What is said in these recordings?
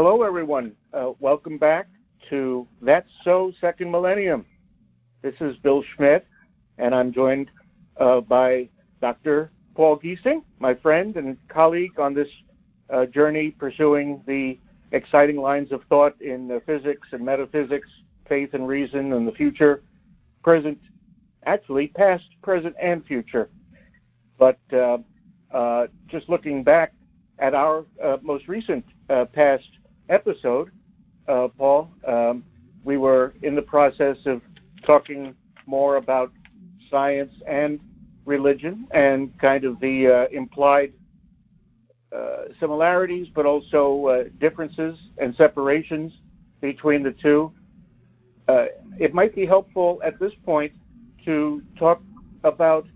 Hello, everyone. Uh, welcome back to That's So Second Millennium. This is Bill Schmidt, and I'm joined uh, by Dr. Paul Giesing, my friend and colleague on this uh, journey pursuing the exciting lines of thought in physics and metaphysics, faith and reason, and the future, present, actually past, present, and future. But uh, uh, just looking back at our uh, most recent past episode, uh, Paul, um, we were in the process of talking more about science and religion and kind of the implied uh, similarities, but also uh, differences and separations between the two. Uh, it might be helpful at this point to talk about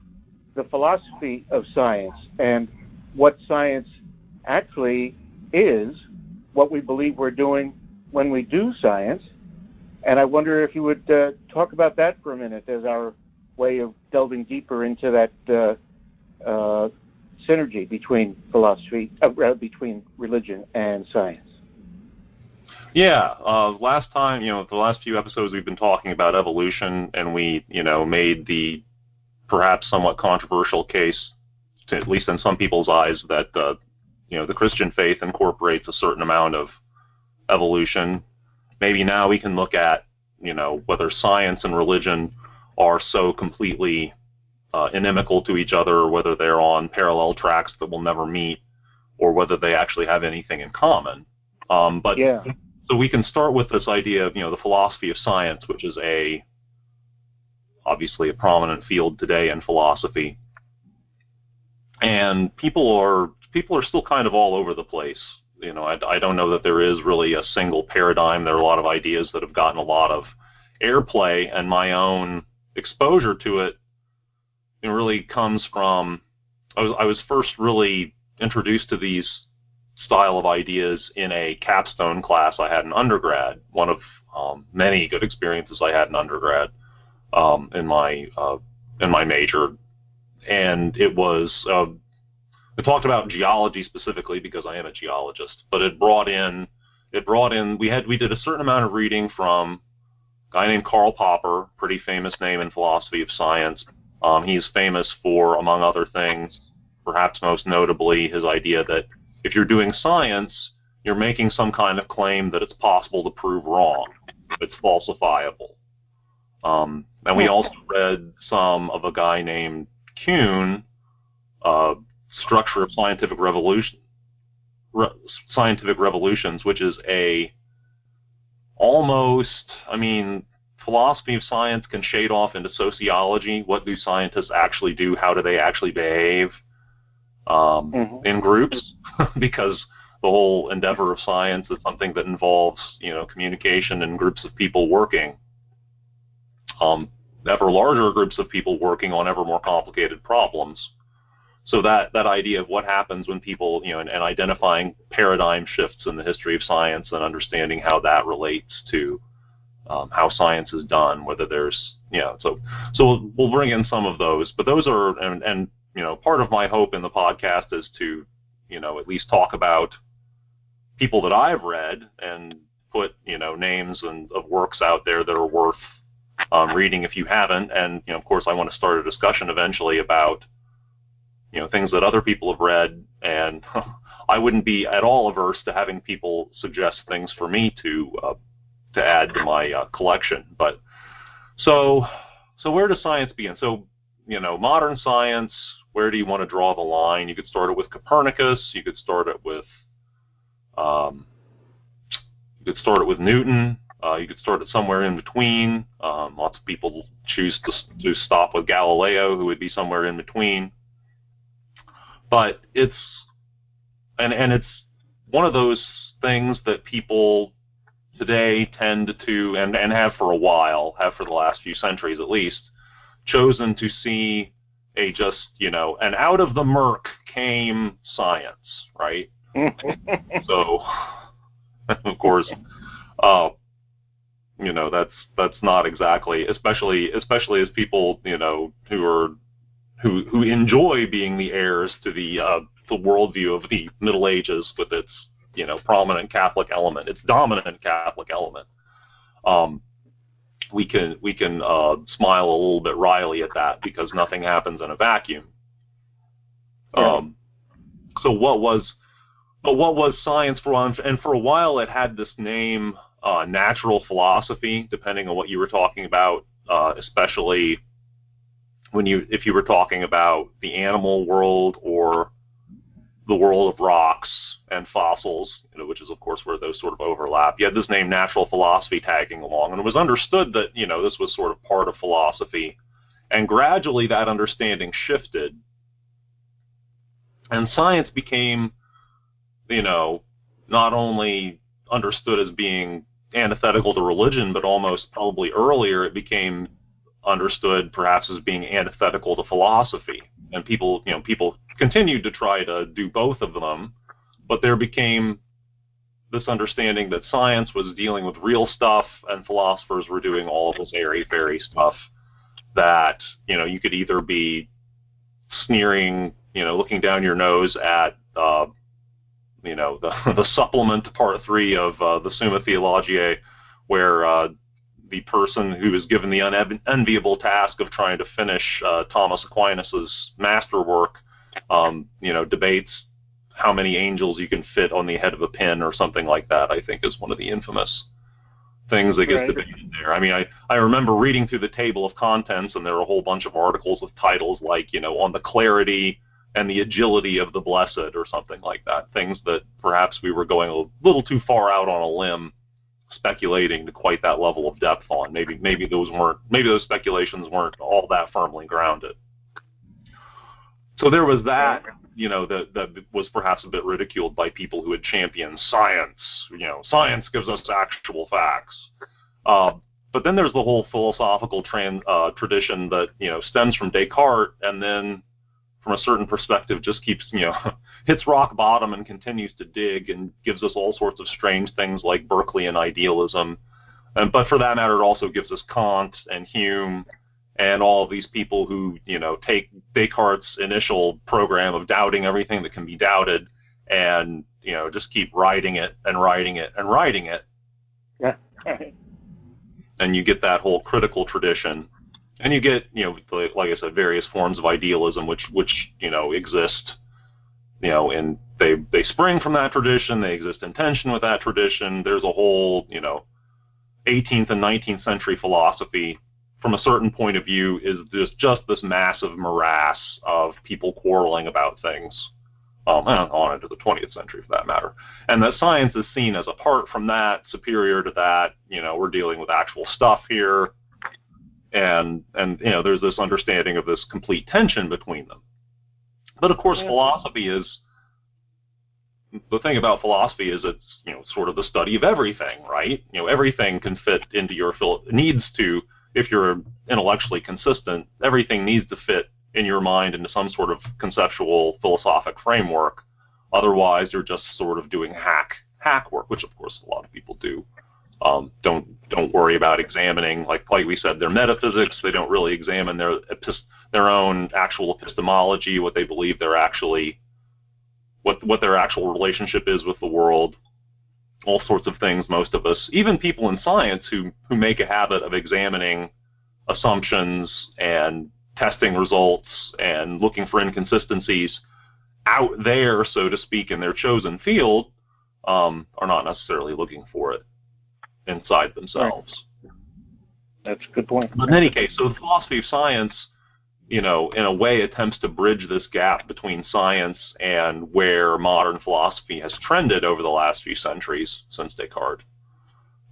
the philosophy of science and what science actually is, what we believe we're doing when we do science. And I wonder if you would uh, talk about that for a minute as our way of delving deeper into that uh, uh, synergy between philosophy, uh, between religion and science. Yeah, uh, last time, you know, the last few episodes we've been talking about evolution, and we, you know, made the perhaps somewhat controversial case, at least in some people's eyes, that uh, you know the Christian faith incorporates a certain amount of evolution. Maybe now we can look at, you know, whether science and religion are so completely uh, inimical to each other, or whether they're on parallel tracks that will never meet, or whether they actually have anything in common. Um, but yeah. so we can start with this idea of you know the philosophy of science, which is a obviously a prominent field today in philosophy, and people are people are still kind of all over the place. You know, I, I don't know that there is really a single paradigm. There are a lot of ideas that have gotten a lot of airplay, and my own exposure to it it really comes from I was I was first really introduced to these style of ideas in a capstone class I had in undergrad. One of um, many good experiences I had in undergrad um, in my uh, in my major, and it was it talked about geology specifically because I am a geologist, but it brought in it brought in we had we did a certain amount of reading from a guy named Karl Popper, pretty famous name in philosophy of science, um, he's famous for, among other things, perhaps most notably, his idea that if you're doing science, you're making some kind of claim that it's possible to prove wrong. It's falsifiable. Um, and we also read some of a guy named Kuhn, uh, Structure of Scientific Revolution, Re- Scientific Revolutions, which is a almost, I mean, philosophy of science can shade off into sociology. What do scientists actually do? How do they actually behave um, mm-hmm. in groups? because the whole endeavor of science is something that involves, you know, communication and groups of people working. Um, ever larger groups of people working on ever more complicated problems. So that that idea of what happens when people, you know, and, and identifying paradigm shifts in the history of science and understanding how that relates to um, how science is done, whether there's, you know, so so we'll, we'll bring in some of those, but those are, and, and you know, part of my hope in the podcast is to, you know, at least talk about people that I've read and put, you know, names and of works out there that are worth um, reading if you haven't, and you know, of course, I want to start a discussion eventually about, you know, things that other people have read, and I wouldn't be at all averse to having people suggest things for me to uh, to add to my uh, collection. But so so where does science begin? So you know, modern science. Where do you want to draw the line? You could start it with Copernicus. You could start it with um, you could start it with Newton. Uh, you could start it somewhere in between. Um, lots of people choose to, to stop with Galileo, who would be somewhere in between. But it's and and it's one of those things that people today tend to, and, and have for a while, have for the last few centuries at least, chosen to see a just, you know, and out of the murk came science, right? so, of course, uh, you know, that's that's not exactly, especially especially as people, you know, who are who who enjoy being the heirs to the uh, the worldview of the Middle Ages with its you know prominent Catholic element, its dominant Catholic element. Um, we can we can uh, smile a little bit wryly at that because nothing happens in a vacuum. Um, so what was but what was science for? And for a while, it had this name, uh, natural philosophy, depending on what you were talking about, uh, especially when you if you were talking about the animal world or the world of rocks and fossils, you know, which is of course where those sort of overlap. You had this name natural philosophy tagging along, and it was understood that you know this was sort of part of philosophy, and gradually that understanding shifted, and science became, you know, not only understood as being antithetical to religion, but almost probably earlier it became understood perhaps as being antithetical to philosophy. And people, you know, people continued to try to do both of them, but there became this understanding that science was dealing with real stuff and philosophers were doing all this airy fairy stuff that, you know, you could either be sneering, you know, looking down your nose at, uh, you know, the, the supplement to part three of uh, the Summa Theologiae, where uh, the person who is given the unenviable task of trying to finish uh, Thomas Aquinas's masterwork, um, you know, debates how many angels you can fit on the head of a pin or something like that. I think is one of the infamous things that gets right. debated there. I mean, I I remember reading through the table of contents, and there were a whole bunch of articles with titles like, you know, on the clarity and the agility of the blessed or something like that. Things that perhaps we were going a little too far out on a limb speculating to quite that level of depth on. Maybe maybe those weren't maybe those speculations weren't all that firmly grounded. So there was that, you know, that that was perhaps a bit ridiculed by people who had championed science. You know, science gives us actual facts. Uh, but then there's the whole philosophical trans, uh, tradition that you know stems from Descartes, and then from a certain perspective just keeps you know hits rock bottom and continues to dig and gives us all sorts of strange things like Berkeleyan idealism. And, but for that matter, it also gives us Kant and Hume and all of these people who, you know, take Descartes' initial program of doubting everything that can be doubted and, you know, just keep writing it and writing it and writing it. Yeah. and you get that whole critical tradition. And you get, you know, like I said, various forms of idealism which, which you know, exist you know, and they they spring from that tradition. They exist in tension with that tradition. There's a whole, you know, 18th and 19th century philosophy from a certain point of view is just just this massive morass of people quarreling about things. Um, and on into the 20th century for that matter. And that science is seen as apart from that, superior to that. You know, we're dealing with actual stuff here, and and you know, there's this understanding of this complete tension between them. But of course, yeah. philosophy is the thing about philosophy is it's you know sort of the study of everything, right? You know, everything can fit into your phil- needs to if you're intellectually consistent, everything needs to fit in your mind into some sort of conceptual philosophic framework. Otherwise, you're just sort of doing hack hack work, which of course a lot of people do. Um, don't don't worry about examining like like we said their metaphysics. They don't really examine their their own actual epistemology, what they believe they're actually, what what their actual relationship is with the world, all sorts of things. Most of us, even people in science who who make a habit of examining assumptions and testing results and looking for inconsistencies out there, so to speak, in their chosen field, um, are not necessarily looking for it inside themselves. Right. That's a good point. But in any case, so the philosophy of science you know, in a way attempts to bridge this gap between science and where modern philosophy has trended over the last few centuries since Descartes.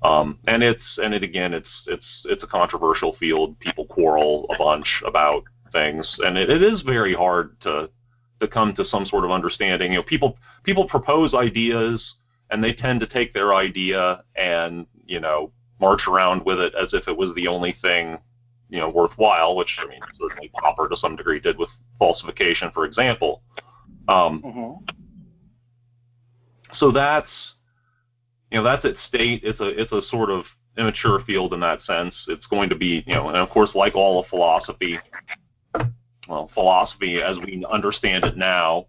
Um, and it's and it again it's it's it's a controversial field. People quarrel a bunch about things, and it, it is very hard to to come to some sort of understanding. You know, people people propose ideas, and they tend to take their idea and you know march around with it as if it was the only thing you know worthwhile, which I mean certainly Popper to some degree did with falsification, for example. Um, mm-hmm. So that's you know that's at state. It's a it's a sort of immature field in that sense. It's going to be you know, and of course, like all of philosophy, well, philosophy as we understand it now,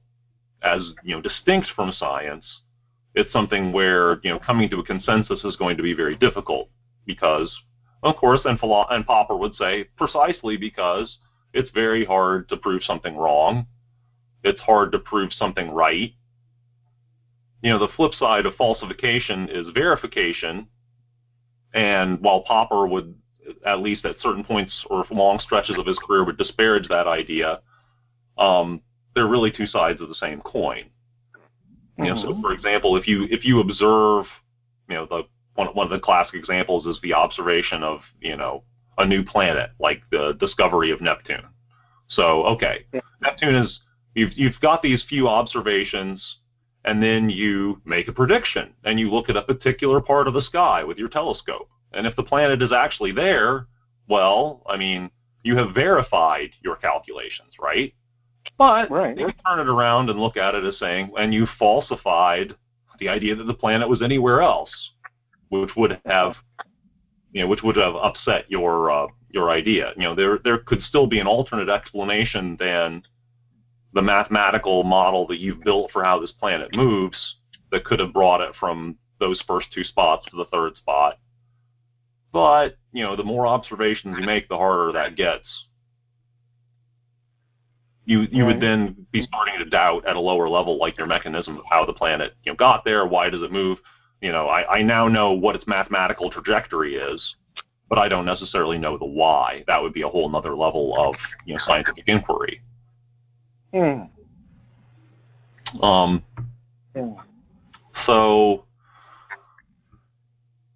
as you know, distinct from science, it's something where you know coming to a consensus is going to be very difficult because, of course, and, and Popper would say precisely because it's very hard to prove something wrong. It's hard to prove something right. You know, the flip side of falsification is verification. And while Popper would, at least at certain points or long stretches of his career, would disparage that idea, um, they're really two sides of the same coin. You know, so mm-hmm. for example, if you if you observe, you know, the one one of the classic examples is the observation of you know a new planet, like the discovery of Neptune. So okay, yeah. Neptune is you've you've got these few observations, and then you make a prediction, and you look at a particular part of the sky with your telescope, and if the planet is actually there, well, I mean, you have verified your calculations, right? But right. you can turn it around and look at it as saying, and you falsified the idea that the planet was anywhere else, which would have, you know, which would have upset your uh, your idea. You know, there there could still be an alternate explanation than the mathematical model that you've built for how this planet moves that could have brought it from those first two spots to the third spot. But, you know, the more observations you make, the harder that gets you you right. would then be starting to doubt at a lower level, like your mechanism of how the planet you know got there, why does it move? You know, I, I now know what its mathematical trajectory is, but I don't necessarily know the why. That would be a whole other level of you know scientific inquiry. Hmm. Um. Hmm. So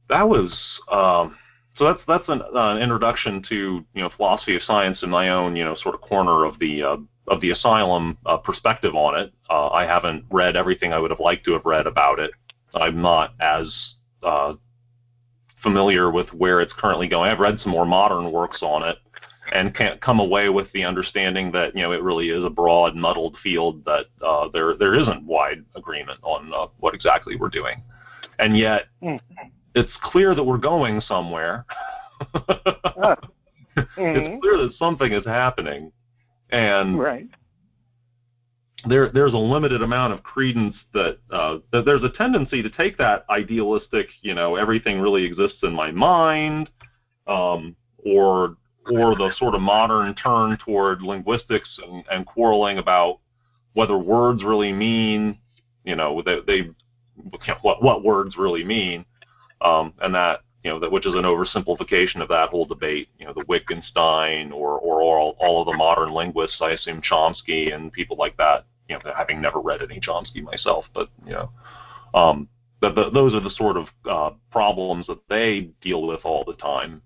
that was um, so that's that's an, uh, an, introduction to you know philosophy of science in my own you know sort of corner of the uh, of the asylum uh, perspective on it. Uh, I haven't read everything I would have liked to have read about it. I'm not as uh, familiar with where it's currently going. I've read some more modern works on it and can't come away with the understanding that you know it really is a broad, muddled field that uh, there there isn't wide agreement on uh, what exactly we're doing, and yet mm. it's clear that we're going somewhere. mm-hmm. It's clear that something is happening, and right. there there's a limited amount of credence that, uh, that there's a tendency to take that idealistic, you know, everything really exists in my mind, um, or or the sort of modern turn toward linguistics and, and quarreling about whether words really mean, you know, they, they what what words really mean, um, and that you know, that which is an oversimplification of that whole debate. You know, the Wittgenstein or or all, all of the modern linguists, I assume Chomsky and people like that. You know, having never read any Chomsky myself, but you know, um, but the, those are the sort of uh, problems that they deal with all the time,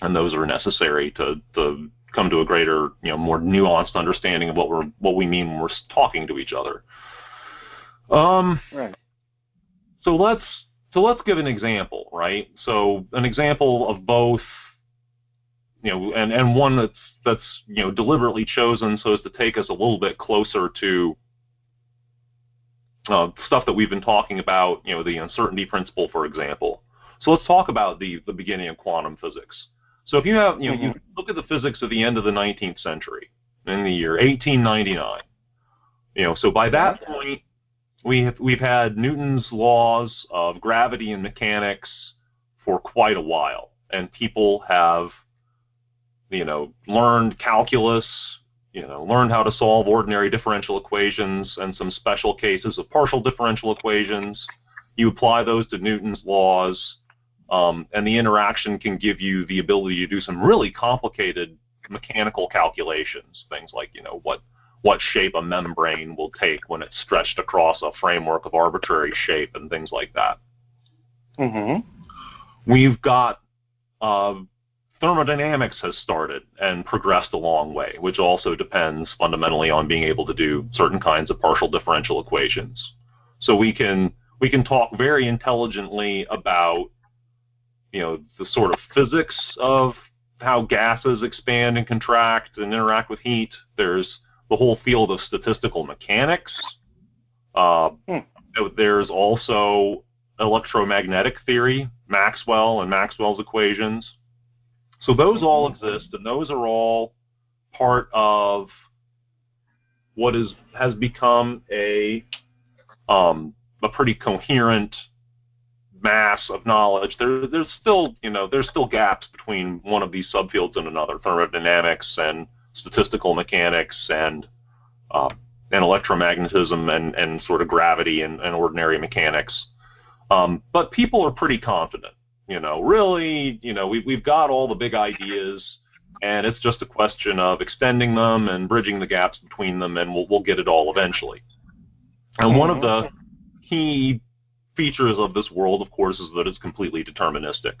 and those are necessary to to come to a greater, you know, more nuanced understanding of what we're what we mean when we're talking to each other. Um, right. So let's so let's give an example, right? So an example of both, you know, and, and one that's that's you know deliberately chosen so as to take us a little bit closer to uh, stuff that we've been talking about, you know, the uncertainty principle, for example. So let's talk about the the beginning of quantum physics. So if you have, you know, mm-hmm. you look at the physics of the end of the 19th century, in the year 1899, you know, so by that point, we have, we've had Newton's laws of gravity and mechanics for quite a while, and people have, you know, learned calculus, you know, learned how to solve ordinary differential equations and some special cases of partial differential equations. You apply those to Newton's laws, um, and the interaction can give you the ability to do some really complicated mechanical calculations, things like, you know, what what shape a membrane will take when it's stretched across a framework of arbitrary shape and things like that. Mm-hmm. We've got uh, thermodynamics has started and progressed a long way, which also depends fundamentally on being able to do certain kinds of partial differential equations. So we can we can talk very intelligently about you know the sort of physics of how gases expand and contract and interact with heat. There's the whole field of statistical mechanics. Uh, hmm. There's also electromagnetic theory, Maxwell and Maxwell's equations. So those all mm-hmm. exist, and those are all part of what is has become a um, a pretty coherent mass of knowledge, there, there's still, you know, there's still gaps between one of these subfields and another, thermodynamics and statistical mechanics and uh, and electromagnetism and, and sort of gravity and, and ordinary mechanics. Um, but people are pretty confident, you know, really, you know, we, we've got all the big ideas and it's just a question of extending them and bridging the gaps between them and we'll, we'll get it all eventually. And one of the key features of this world, of course, is that it's completely deterministic.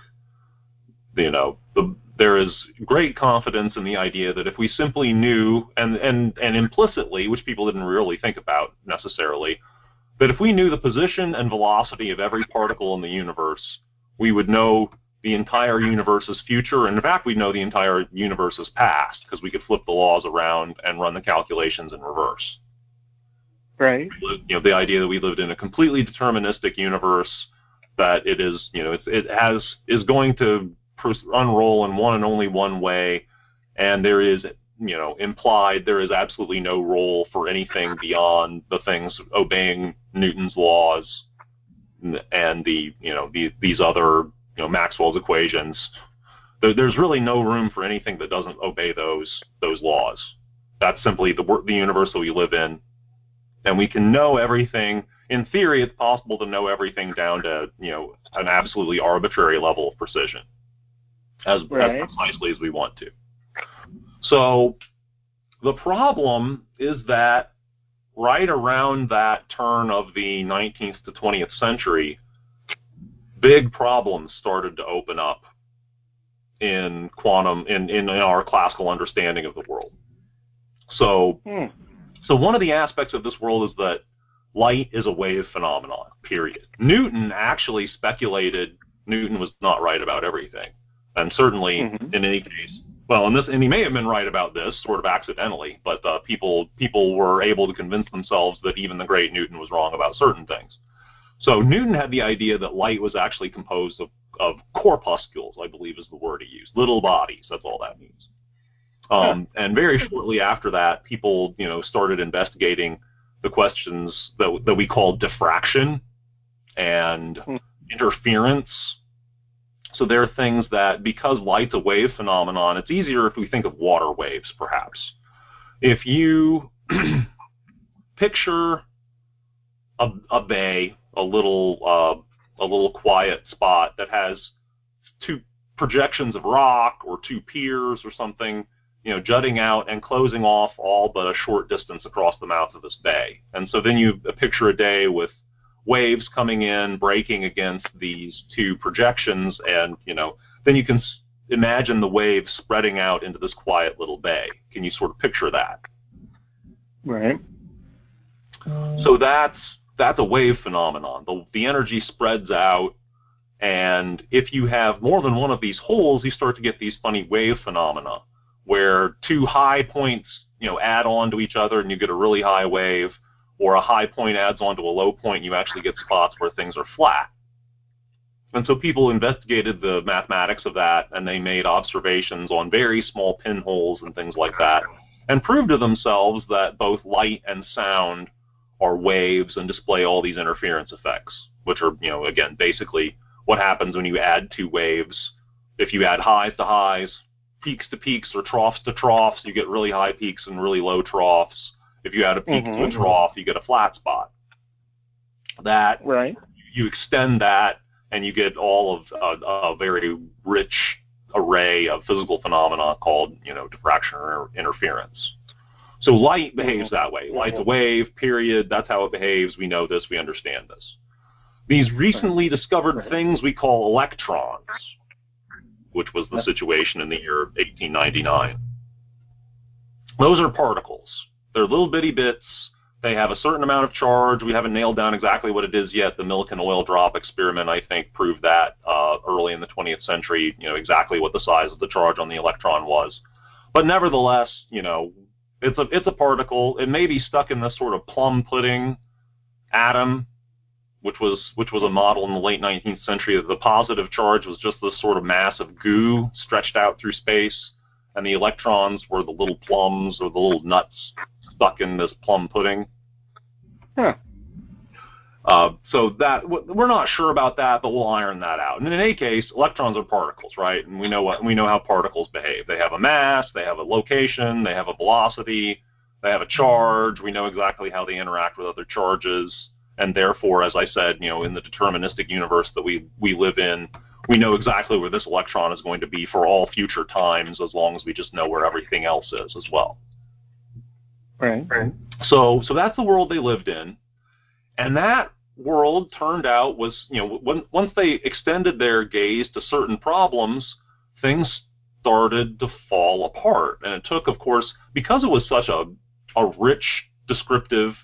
You know, the, there is great confidence in the idea that if we simply knew, and, and, and implicitly, which people didn't really think about necessarily, that if we knew the position and velocity of every particle in the universe, we would know the entire universe's future, and in fact, we know the entire universe's past because we could flip the laws around and run the calculations in reverse. Right. You know, the idea that we lived in a completely deterministic universe, that it is, you know, it, it has is going to unroll in one and only one way, and there is, you know, implied there is absolutely no role for anything beyond the things obeying Newton's laws and the, you know, the, these other, you know, Maxwell's equations. There, there's really no room for anything that doesn't obey those those laws. That's simply the the universe that we live in, and we can know everything. In theory, it's possible to know everything down to you know an absolutely arbitrary level of precision as, right. as precisely as we want to. So the problem is that right around that turn of the 19th to 20th century, big problems started to open up in quantum in, in our classical understanding of the world. So hmm. so one of the aspects of this world is that light is a wave phenomenon, period. Newton actually speculated Newton was not right about everything. And certainly, mm-hmm. in any case, well, and this, and he may have been right about this, sort of accidentally, but uh, people people were able to convince themselves that even the great Newton was wrong about certain things. So Newton had the idea that light was actually composed of, of corpuscles, I believe is the word he used, little bodies. That's all that means. Um. And very shortly after that, people you know started investigating the questions that that we call diffraction and mm-hmm. interference so there are things that, because light's a wave phenomenon, it's easier if we think of water waves, perhaps. If you picture a, a, bay, a little uh, a little quiet spot that has two projections of rock or two piers or something, you know, jutting out and closing off all but a short distance across the mouth of this bay. And so then you picture a day with waves coming in, breaking against these two projections, and you know, then you can imagine the waves spreading out into this quiet little bay. Can you sort of picture that? Right. So that's that's a wave phenomenon. The the energy spreads out, and if you have more than one of these holes, you start to get these funny wave phenomena where two high points, you know, add on to each other, and you get a really high wave or a high point adds onto a low point, you actually get spots where things are flat. And so people investigated the mathematics of that, and they made observations on very small pinholes and things like that, and proved to themselves that both light and sound are waves and display all these interference effects, which are, you know, again, basically what happens when you add two waves. If you add highs to highs, peaks to peaks, or troughs to troughs, you get really high peaks and really low troughs if you add a peak mm-hmm. to a mm-hmm. trough, you get a flat spot. That right. You extend that, and you get all of a, a very rich array of physical phenomena called, you know, diffraction or interference. So light behaves mm-hmm. that way. Light's a wave, period. That's how it behaves. We know this. We understand this. These recently discovered things we call electrons, which was the situation in the year 1899. Those are particles. They're little bitty bits. They have a certain amount of charge. We haven't nailed down exactly what it is yet. The Millikan oil drop experiment, I think, proved that uh, early in the 20th century. You know exactly what the size of the charge on the electron was. But nevertheless, you know, it's a it's a particle. It may be stuck in this sort of plum pudding atom, which was which was a model in the late 19th century. The positive charge was just this sort of mass of goo stretched out through space, and the electrons were the little plums or the little nuts stuck in this plum pudding. Huh. Uh, so that we're not sure about that, but we'll iron that out. And in any case, electrons are particles, right? And we know what we know how particles behave. They have a mass, they have a location, they have a velocity, they have a charge. We know exactly how they interact with other charges, and therefore, as I said, you know, in the deterministic universe that we we live in, we know exactly where this electron is going to be for all future times, as long as we just know where everything else is as well. Right. Right. So so that's the world they lived in, and that world turned out was, you know, when, once they extended their gaze to certain problems, things started to fall apart. And it took, of course, because it was such a, a rich descriptive,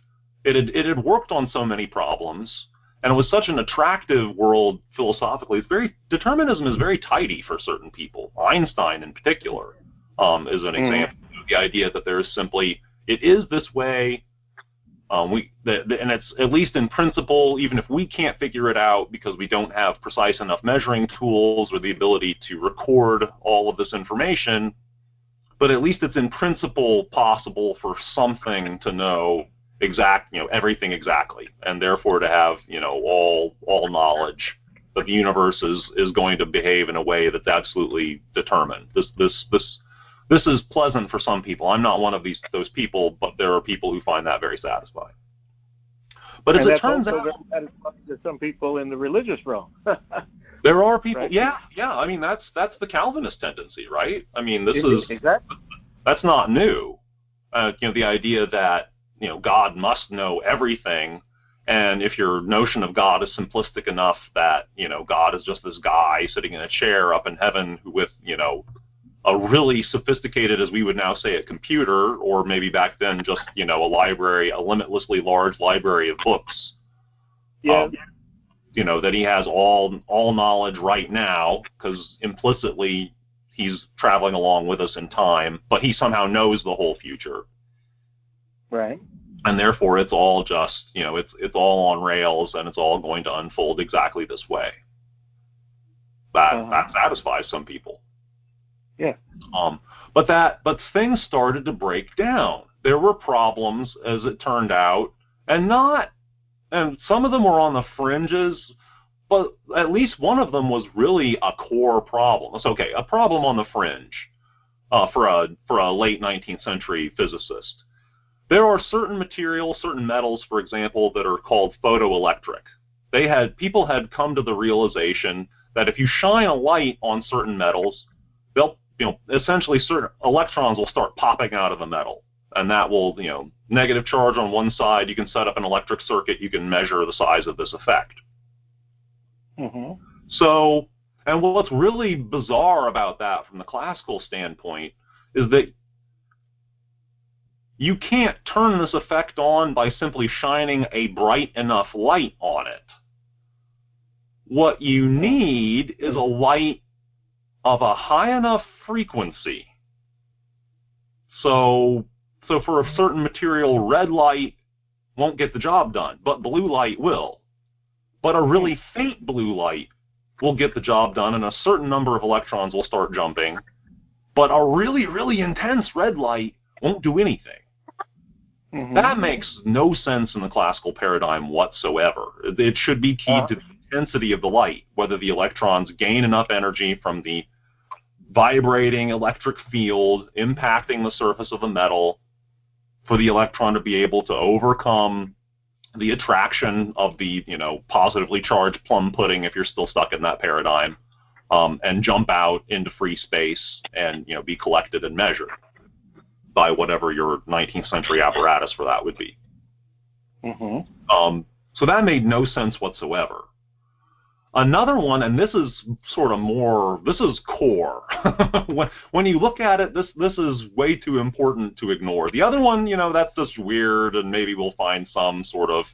it had, it had worked on so many problems, and it was such an attractive world philosophically. It's very determinism is very tidy for certain people. Einstein, in particular, um, is an mm. example. The idea that there is simply it is this way um, we the, the, and it's at least in principle, even if we can't figure it out because we don't have precise enough measuring tools or the ability to record all of this information, but at least it's in principle possible for something to know exact, you know, everything exactly, and therefore to have, you know, all all knowledge that the universe is is going to behave in a way that's absolutely determined. This this this this is pleasant for some people. I'm not one of these those people, but there are people who find that very satisfying. But and as it turns out, to some people in the religious realm. there are people, right? yeah, yeah. I mean, that's that's the Calvinist tendency, right? I mean, this is exactly that's not new. Uh, you know, the idea that you know God must know everything, and if your notion of God is simplistic enough that you know God is just this guy sitting in a chair up in heaven with you know a really sophisticated, as we would now say, a computer, or maybe back then just you know a library, a limitlessly large library of books. Yeah. Um, you know that he has all all knowledge right now because implicitly he's traveling along with us in time, but he somehow knows the whole future. Right. And therefore, it's all just you know it's it's all on rails, and it's all going to unfold exactly this way. That uh-huh. that satisfies some people. Yeah. Um, but that but things started to break down. There were problems, as it turned out, and not, and some of them were on the fringes, but at least one of them was really a core problem. It's okay, a problem on the fringe uh, for a for a late 19th century physicist. There are certain materials, certain metals, for example, that are called photoelectric. They had people had come to the realization that if you shine a light on certain metals, they'll you know, essentially certain electrons will start popping out of the metal. And that will, you know, negative charge on one side, you can set up an electric circuit, you can measure the size of this effect. Mm-hmm. So, and what's really bizarre about that from the classical standpoint is that you can't turn this effect on by simply shining a bright enough light on it. What you need is a light of a high enough frequency. So, so for a certain material, red light won't get the job done, but blue light will. But a really faint blue light will get the job done, and a certain number of electrons will start jumping. But a really, really intense red light won't do anything. Mm-hmm. That makes no sense in the classical paradigm whatsoever. It should be keyed uh-huh. to the intensity of the light, whether the electrons gain enough energy from the vibrating electric field impacting the surface of the metal for the electron to be able to overcome the attraction of the you know positively charged plum pudding if you're still stuck in that paradigm um, and jump out into free space and you know be collected and measured by whatever your 19th century apparatus for that would be. Mm-hmm. Um, so that made no sense whatsoever. Another one, and this is sort of more, this is core. when, when you look at it, this this is way too important to ignore. The other one, you know, that's just weird, and maybe we'll find some sort of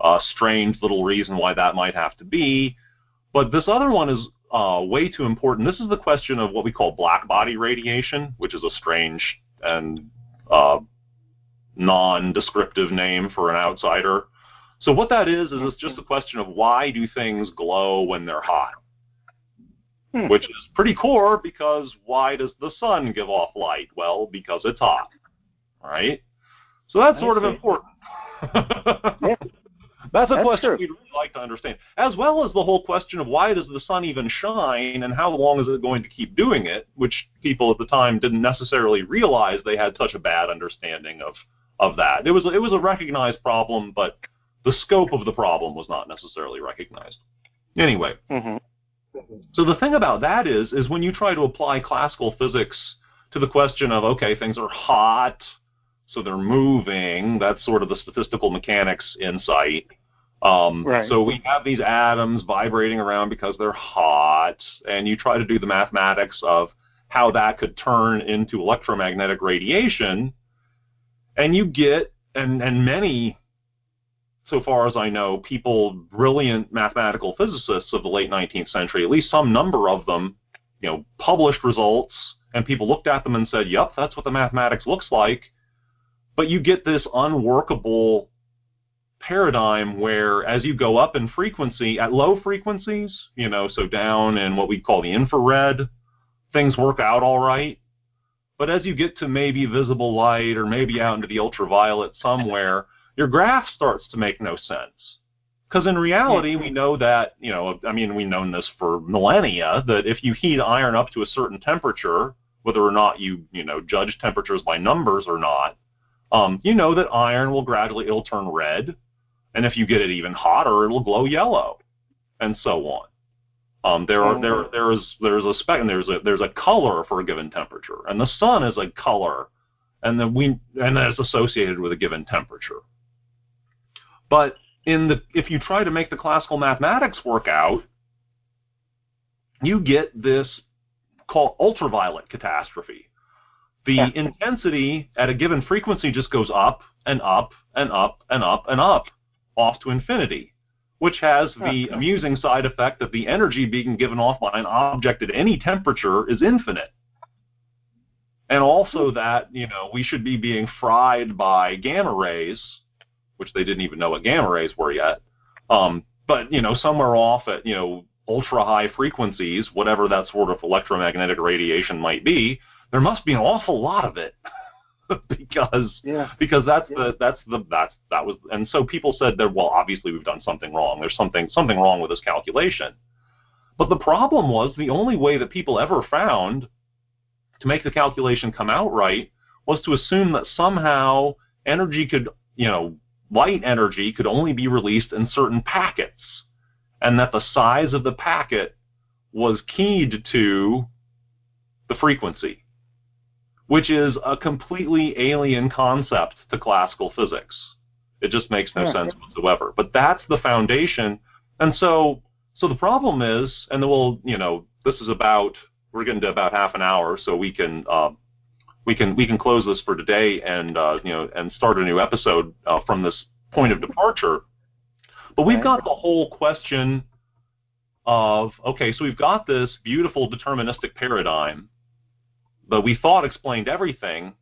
uh, strange little reason why that might have to be. But this other one is uh, way too important. This is the question of what we call black body radiation, which is a strange and uh, non-descriptive name for an outsider. So what that is is it's just a question of why do things glow when they're hot, hmm. which is pretty core because why does the sun give off light? Well, because it's hot, right? So that's sort of important. That's a That's question true. we'd really like to understand, as well as the whole question of why does the sun even shine and how long is it going to keep doing it, which people at the time didn't necessarily realize they had such a bad understanding of of that. It was it was a recognized problem, but the scope of the problem was not necessarily recognized. Anyway, hmm so the thing about that is, is when you try to apply classical physics to the question of, okay, things are hot, so they're moving, that's sort of the statistical mechanics insight. Um, Right. So we have these atoms vibrating around because they're hot, and you try to do the mathematics of how that could turn into electromagnetic radiation, and you get, and, and many so far as I know, people, brilliant mathematical physicists of the late 19th century, at least some number of them, you know, published results, and people looked at them and said, "Yep, that's what the mathematics looks like." But you get this unworkable paradigm where, as you go up in frequency, at low frequencies, you know, so down in what we call the infrared, things work out all right. But as you get to maybe visible light or maybe out into the ultraviolet somewhere, your graph starts to make no sense. Because in reality, we know that, you know, I mean, we've known this for millennia, that if you heat iron up to a certain temperature, whether or not you, you know, judge temperatures by numbers or not, um, you know that iron will gradually, it'll turn red. And if you get it even hotter, it'll glow yellow, and so on. Um, there are there there is there's a spec and there's a there's a color for a given temperature, and the sun is a color, and then we and that is associated with a given temperature. But in the if you try to make the classical mathematics work out, you get this called ultraviolet catastrophe. The Yeah. intensity at a given frequency just goes up and up and up and up and up off to infinity, which has the amusing side effect that the energy being given off by an object at any temperature is infinite. And also hmm. that, you know, we should be being fried by gamma rays, which they didn't even know what gamma rays were yet. Um, but, you know, somewhere off at, you know, ultra high frequencies, whatever that sort of electromagnetic radiation might be, there must be an awful lot of it. because Yeah. because that's the that's the that's that was and so people said that well obviously we've done something wrong there's something something wrong with this calculation but the problem was the only way that people ever found to make the calculation come out right was to assume that somehow energy could you know light energy could only be released in certain packets and that the size of the packet was keyed to the frequency which is a completely alien concept to classical physics. It just makes no Yeah. sense whatsoever. But that's the foundation. And so so the problem is, and we'll, you know, this is about we're getting to about half an hour, so we can uh, we can we can close this for today and uh, you know and start a new episode uh, from this point of departure. But we've got the whole question of okay, so we've got this beautiful deterministic paradigm that we thought explained everything,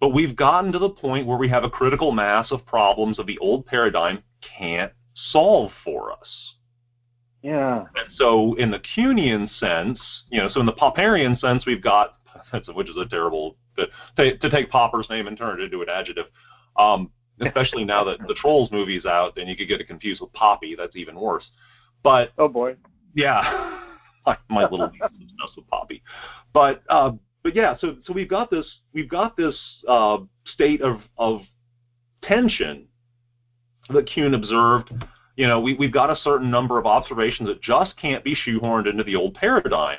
but we've gotten to the point where we have a critical mass of problems that the old paradigm can't solve for us. Yeah. And so in the Kuhnian sense, you know, so in the Popperian sense, we've got, which is a terrible, to, to take Popper's name and turn it into an adjective, um, especially now that the Trolls movie's out, then you could get it confused with Poppy. That's even worse. But Oh boy. yeah, my, my little niece is obsessed with Poppy. But uh, but yeah, so so we've got this we've got this uh, state of of tension that Kuhn observed. You know, we we've got a certain number of observations that just can't be shoehorned into the old paradigm.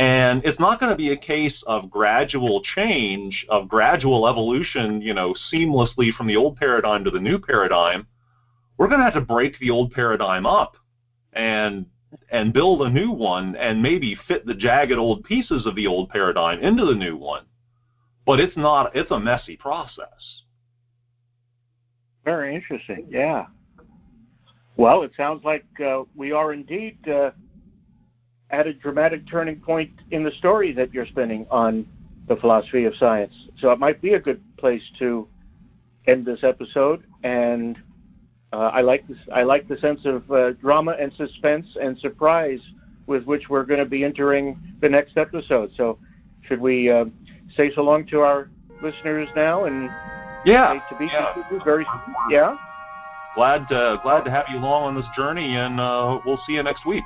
And it's not going to be a case of gradual change, of gradual evolution, you know, seamlessly from the old paradigm to the new paradigm. We're going to have to break the old paradigm up and and build a new one and maybe fit the jagged old pieces of the old paradigm into the new one. But it's not it's a messy process. Very interesting. Yeah. Well, it sounds like uh, we are indeed uh, at a dramatic turning point in the story that you're spinning on the philosophy of science. So it might be a good place to end this episode. And uh, I like this. I like the sense of uh, drama and suspense and surprise with which we're going to be entering the next episode. So, should we uh, say so long to our listeners now and Yeah. to be yeah. very yeah glad to, glad to have you along on this journey, and uh, we'll see you next week.